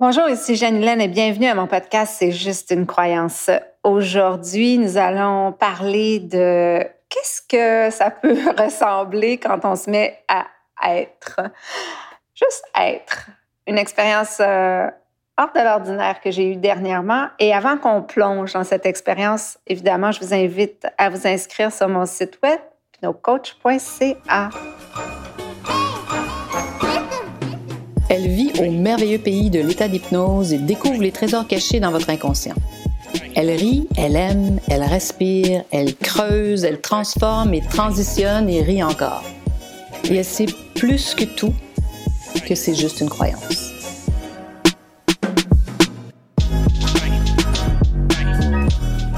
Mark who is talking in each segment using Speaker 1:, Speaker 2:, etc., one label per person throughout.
Speaker 1: Bonjour, ici Jeanne-Hélène et bienvenue à mon podcast C'est juste une croyance. Aujourd'hui, nous allons parler de qu'est-ce que ça peut ressembler quand on se met à être. Juste être. Une expérience euh, hors de l'ordinaire que j'ai eue dernièrement. Et avant qu'on plonge dans cette expérience, évidemment, je vous invite à vous inscrire sur mon site web, pinocoach.ca.
Speaker 2: au merveilleux pays de l'état d'hypnose et découvre les trésors cachés dans votre inconscient. Elle rit, elle aime, elle respire, elle creuse, elle transforme et transitionne et rit encore. Et elle sait plus que tout que c'est juste une croyance.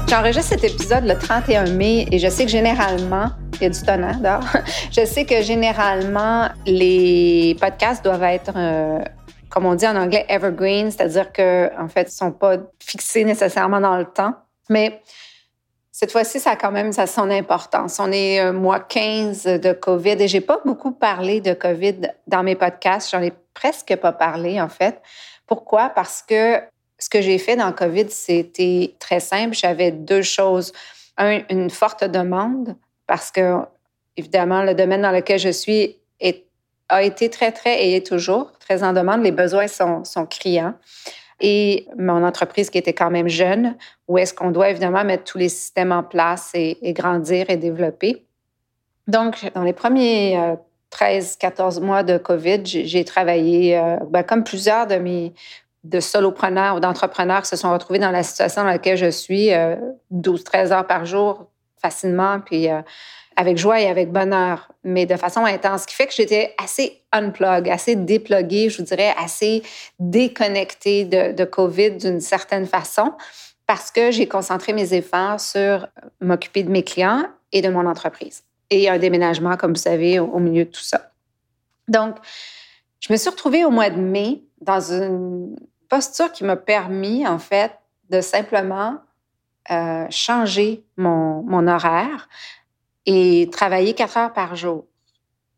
Speaker 1: J'enregistre cet épisode le 31 mai et je sais que généralement, il y a du tonnerre dehors, je sais que généralement, les podcasts doivent être, euh, comme on dit en anglais, evergreen, c'est-à-dire qu'en en fait, ils ne sont pas fixés nécessairement dans le temps. Mais cette fois-ci, ça a quand même ça son importance. On est euh, mois 15 de COVID et j'ai pas beaucoup parlé de COVID dans mes podcasts. J'en ai presque pas parlé, en fait. Pourquoi? Parce que ce que j'ai fait dans COVID, c'était très simple. J'avais deux choses. Un, une forte demande, parce que, évidemment, le domaine dans lequel je suis est, a été très, très et est toujours très en demande. Les besoins sont, sont criants. Et mon entreprise qui était quand même jeune, où est-ce qu'on doit évidemment mettre tous les systèmes en place et, grandir et développer. Donc, dans les premiers 13, euh, 14 mois de COVID, j'ai travaillé, euh, ben, comme plusieurs de mes de solopreneurs ou d'entrepreneurs se sont retrouvés dans la situation dans laquelle je suis, 12-13 euh, heures par jour facilement, puis euh, avec joie et avec bonheur, mais de façon intense, ce qui fait que j'étais assez unplug, assez dépluguée, je vous dirais, assez déconnectée de, COVID d'une certaine façon, parce que j'ai concentré mes efforts sur m'occuper de mes clients et de mon entreprise. Et un déménagement, comme vous savez, au milieu de tout ça. Donc, je me suis retrouvée au mois de mai dans une posture qui m'a permis, en fait, de simplement euh, changer mon, mon, horaire et travailler quatre heures par jour.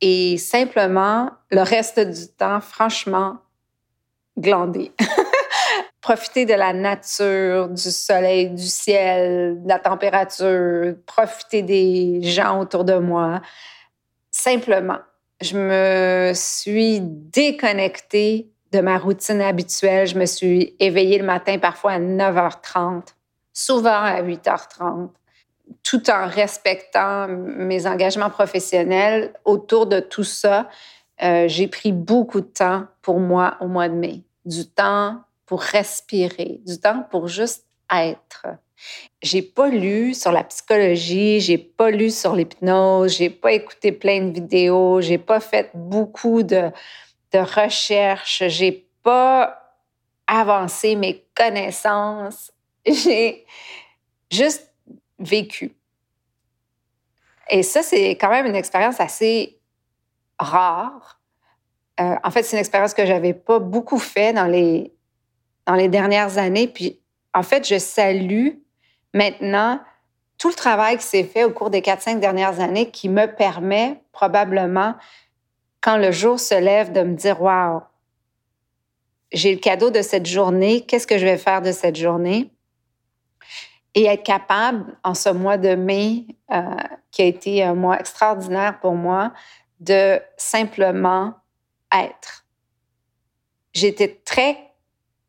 Speaker 1: Et simplement, le reste du temps, franchement, glander. profiter de la nature, du soleil, du ciel, de la température, profiter des gens autour de moi. Simplement, je me suis déconnectée de ma routine habituelle. Je me suis éveillée le matin parfois à 9h30, souvent à 8h30, tout en respectant mes engagements professionnels. Autour de tout ça, euh, j'ai pris beaucoup de temps pour moi au mois de mai. Du temps pour respirer, du temps pour juste être. J'ai pas lu sur la psychologie, j'ai pas lu sur l'hypnose, j'ai pas écouté plein de vidéos, j'ai pas fait beaucoup de, de recherche, j'ai pas avancé mes connaissances, j'ai juste vécu. Et ça, c'est quand même une expérience assez rare. Euh, en fait, c'est une expérience que j'avais pas beaucoup fait dans les, dans les dernières années. Puis, en fait, je salue maintenant tout le travail qui s'est fait au cours des 4-5 dernières années qui me permet probablement quand le jour se lève, de me dire, wow, j'ai le cadeau de cette journée, qu'est-ce que je vais faire de cette journée? Et être capable, en ce mois de mai, euh, qui a été un mois extraordinaire pour moi, de simplement être. J'étais très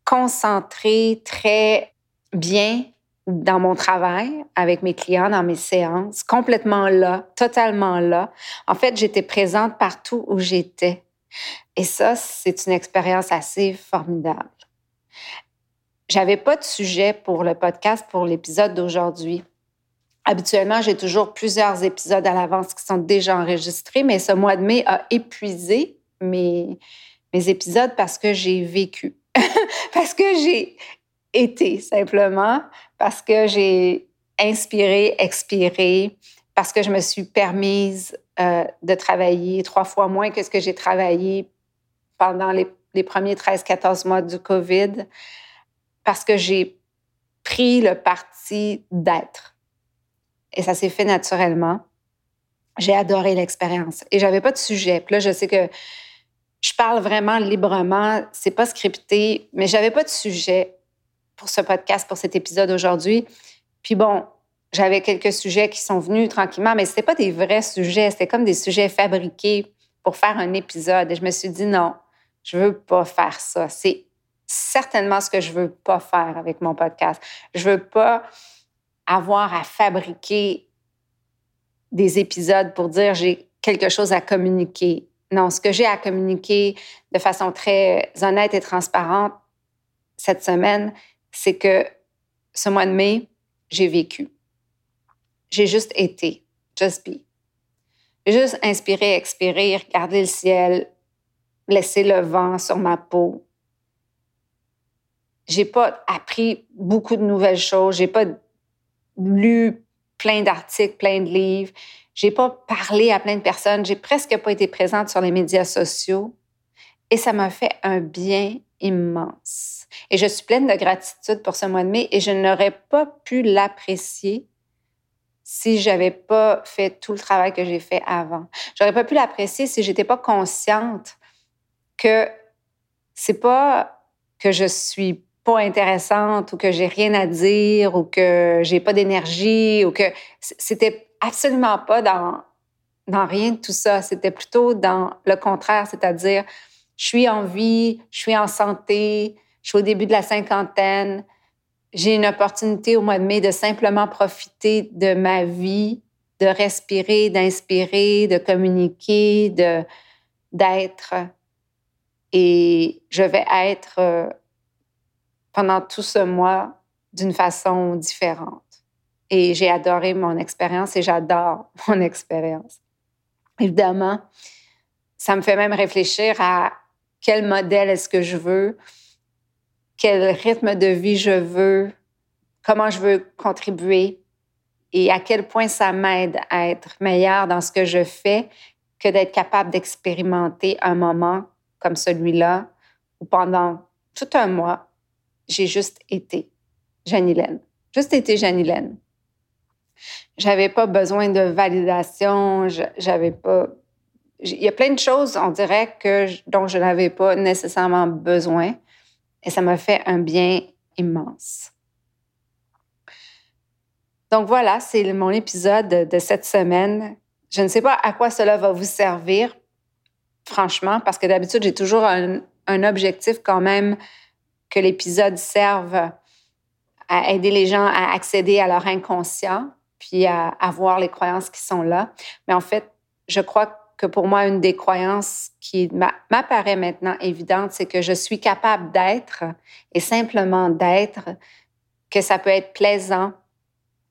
Speaker 1: concentrée, très bien dans mon travail, avec mes clients, dans mes séances, complètement là, totalement là. En fait, j'étais présente partout où j'étais. Et ça, c'est une expérience assez formidable. J'avais pas de sujet pour le podcast pour l'épisode d'aujourd'hui. Habituellement, j'ai toujours plusieurs épisodes à l'avance qui sont déjà enregistrés, mais ce mois de mai a épuisé mes, mes épisodes parce que j'ai vécu, parce que j'ai été simplement. Parce que j'ai inspiré, expiré, parce que je me suis permise euh, de travailler trois fois moins que ce que j'ai travaillé pendant les, les premiers 13-14 mois du COVID, parce que j'ai pris le parti d'être. Et ça s'est fait naturellement. J'ai adoré l'expérience. Et j'avais pas de sujet. Puis là, je sais que je parle vraiment librement, c'est pas scripté, mais j'avais pas de sujet pour ce podcast, pour cet épisode aujourd'hui. Puis bon, j'avais quelques sujets qui sont venus tranquillement, mais c'était pas des vrais sujets, c'était comme des sujets fabriqués pour faire un épisode. Et je me suis dit non, je veux pas faire ça. C'est certainement ce que je veux pas faire avec mon podcast. Je veux pas avoir à fabriquer des épisodes pour dire j'ai quelque chose à communiquer. Non, ce que j'ai à communiquer de façon très honnête et transparente cette semaine, c'est que ce mois de mai, j'ai vécu. J'ai juste été, just be. Juste inspiré, expiré, regardé le ciel, laissé le vent sur ma peau. J'ai pas appris beaucoup de nouvelles choses, j'ai pas lu plein d'articles, plein de livres. J'ai pas parlé à plein de personnes. J'ai presque pas été présente sur les médias sociaux. Et ça m'a fait un bien immense. Et je suis pleine de gratitude pour ce mois de mai et je n'aurais pas pu l'apprécier si j'avais pas fait tout le travail que j'ai fait avant. J'aurais pas pu l'apprécier si j'étais pas consciente que c'est pas que je suis pas intéressante ou que j'ai rien à dire ou que j'ai pas d'énergie ou que c'était absolument pas dans dans rien de tout ça, c'était plutôt dans le contraire, c'est-à-dire je suis en vie, je suis en santé, je suis au début de la cinquantaine, j'ai une opportunité au mois de mai de simplement profiter de ma vie, de respirer, d'inspirer, de communiquer, de d'être et je vais être euh, pendant tout ce mois d'une façon différente. Et j'ai adoré mon expérience et j'adore mon expérience. Évidemment, ça me fait même réfléchir à quel modèle est-ce que je veux, quel rythme de vie je veux, comment je veux contribuer et à quel point ça m'aide à être meilleure dans ce que je fais que d'être capable d'expérimenter un moment comme celui-là où pendant tout un mois, j'ai juste été Janilène. Juste été Janilène. J'avais pas besoin de validation, j'avais pas. Il y a plein de choses, on dirait, que, dont je n'avais pas nécessairement besoin. Et ça m'a fait un bien immense. Donc voilà, c'est mon épisode de cette semaine. Je ne sais pas à quoi cela va vous servir, franchement, parce que d'habitude, j'ai toujours un, un objectif quand même que l'épisode serve à aider les gens à accéder à leur inconscient, puis à, avoir les croyances qui sont là. Mais en fait, je crois que pour moi, une des croyances qui m'apparaît maintenant évidente, c'est que je suis capable d'être et simplement d'être, que ça peut être plaisant,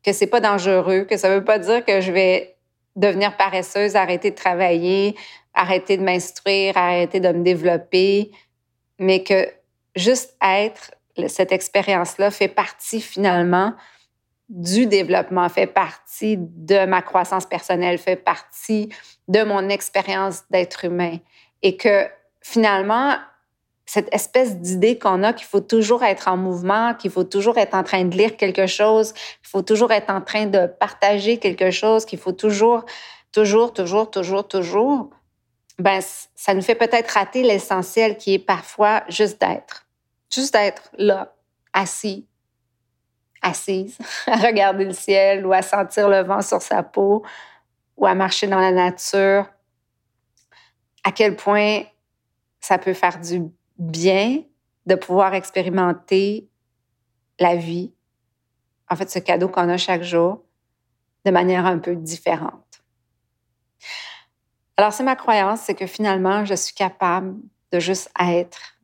Speaker 1: que c'est pas dangereux, que ça veut pas dire que je vais devenir paresseuse, arrêter de travailler, arrêter de m'instruire, arrêter de me développer, mais que juste être, cette expérience-là fait partie finalement du développement, fait partie de ma croissance personnelle, fait partie de mon expérience d'être humain. Et que finalement, cette espèce d'idée qu'on a qu'il faut toujours être en mouvement, qu'il faut toujours être en train de lire quelque chose, qu'il faut toujours être en train de partager quelque chose, qu'il faut toujours, toujours, toujours, toujours, toujours, ben, ça nous fait peut-être rater l'essentiel qui est parfois juste d'être. Juste d'être là, assis, assise, à regarder le ciel ou à sentir le vent sur sa peau ou à marcher dans la nature. À quel point ça peut faire du bien de pouvoir expérimenter la vie, en fait, ce cadeau qu'on a chaque jour, de manière un peu différente. Alors, c'est ma croyance, c'est que finalement, je suis capable de juste être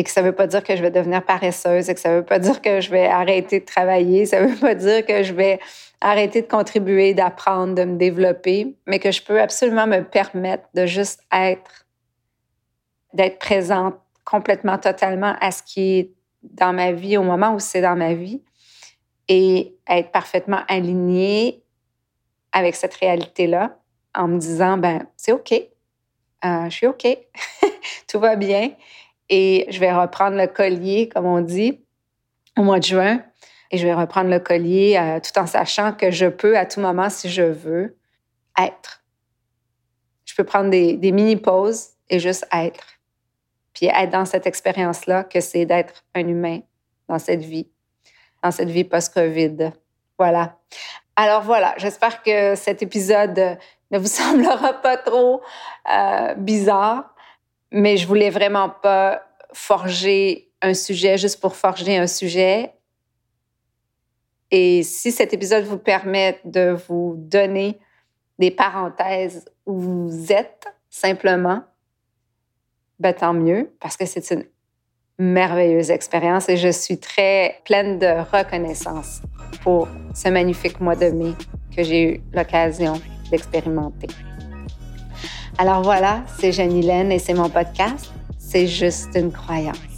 Speaker 1: et que ça ne veut pas dire que je vais devenir paresseuse et que ça ne veut pas dire que je vais arrêter de travailler, ça ne veut pas dire que je vais arrêter de contribuer, d'apprendre, de me développer, mais que je peux absolument me permettre de juste être, d'être présente complètement, totalement à ce qui est dans ma vie au moment où c'est dans ma vie et être parfaitement alignée avec cette réalité-là en me disant, ben, c'est OK, euh, je suis OK, tout va bien. Et je vais reprendre le collier, comme on dit, au mois de juin. Et je vais reprendre le collier euh, tout en sachant que je peux à tout moment, si je veux, être. Je peux prendre des, mini-pauses et juste être. puis être dans cette expérience-là que c'est d'être un humain dans cette vie, dans cette vie post-COVID. Voilà. Alors voilà, j'espère que cet épisode ne vous semblera pas trop euh, bizarre, mais je voulais vraiment pas forger un sujet juste pour forger un sujet. Et si cet épisode vous permet de vous donner des parenthèses où vous êtes simplement, ben, tant mieux, parce que c'est une merveilleuse expérience et je suis très pleine de reconnaissance pour ce magnifique mois de mai que j'ai eu l'occasion d'expérimenter. Alors voilà, c'est Jenny Laine et c'est mon podcast. C'est juste une croyance.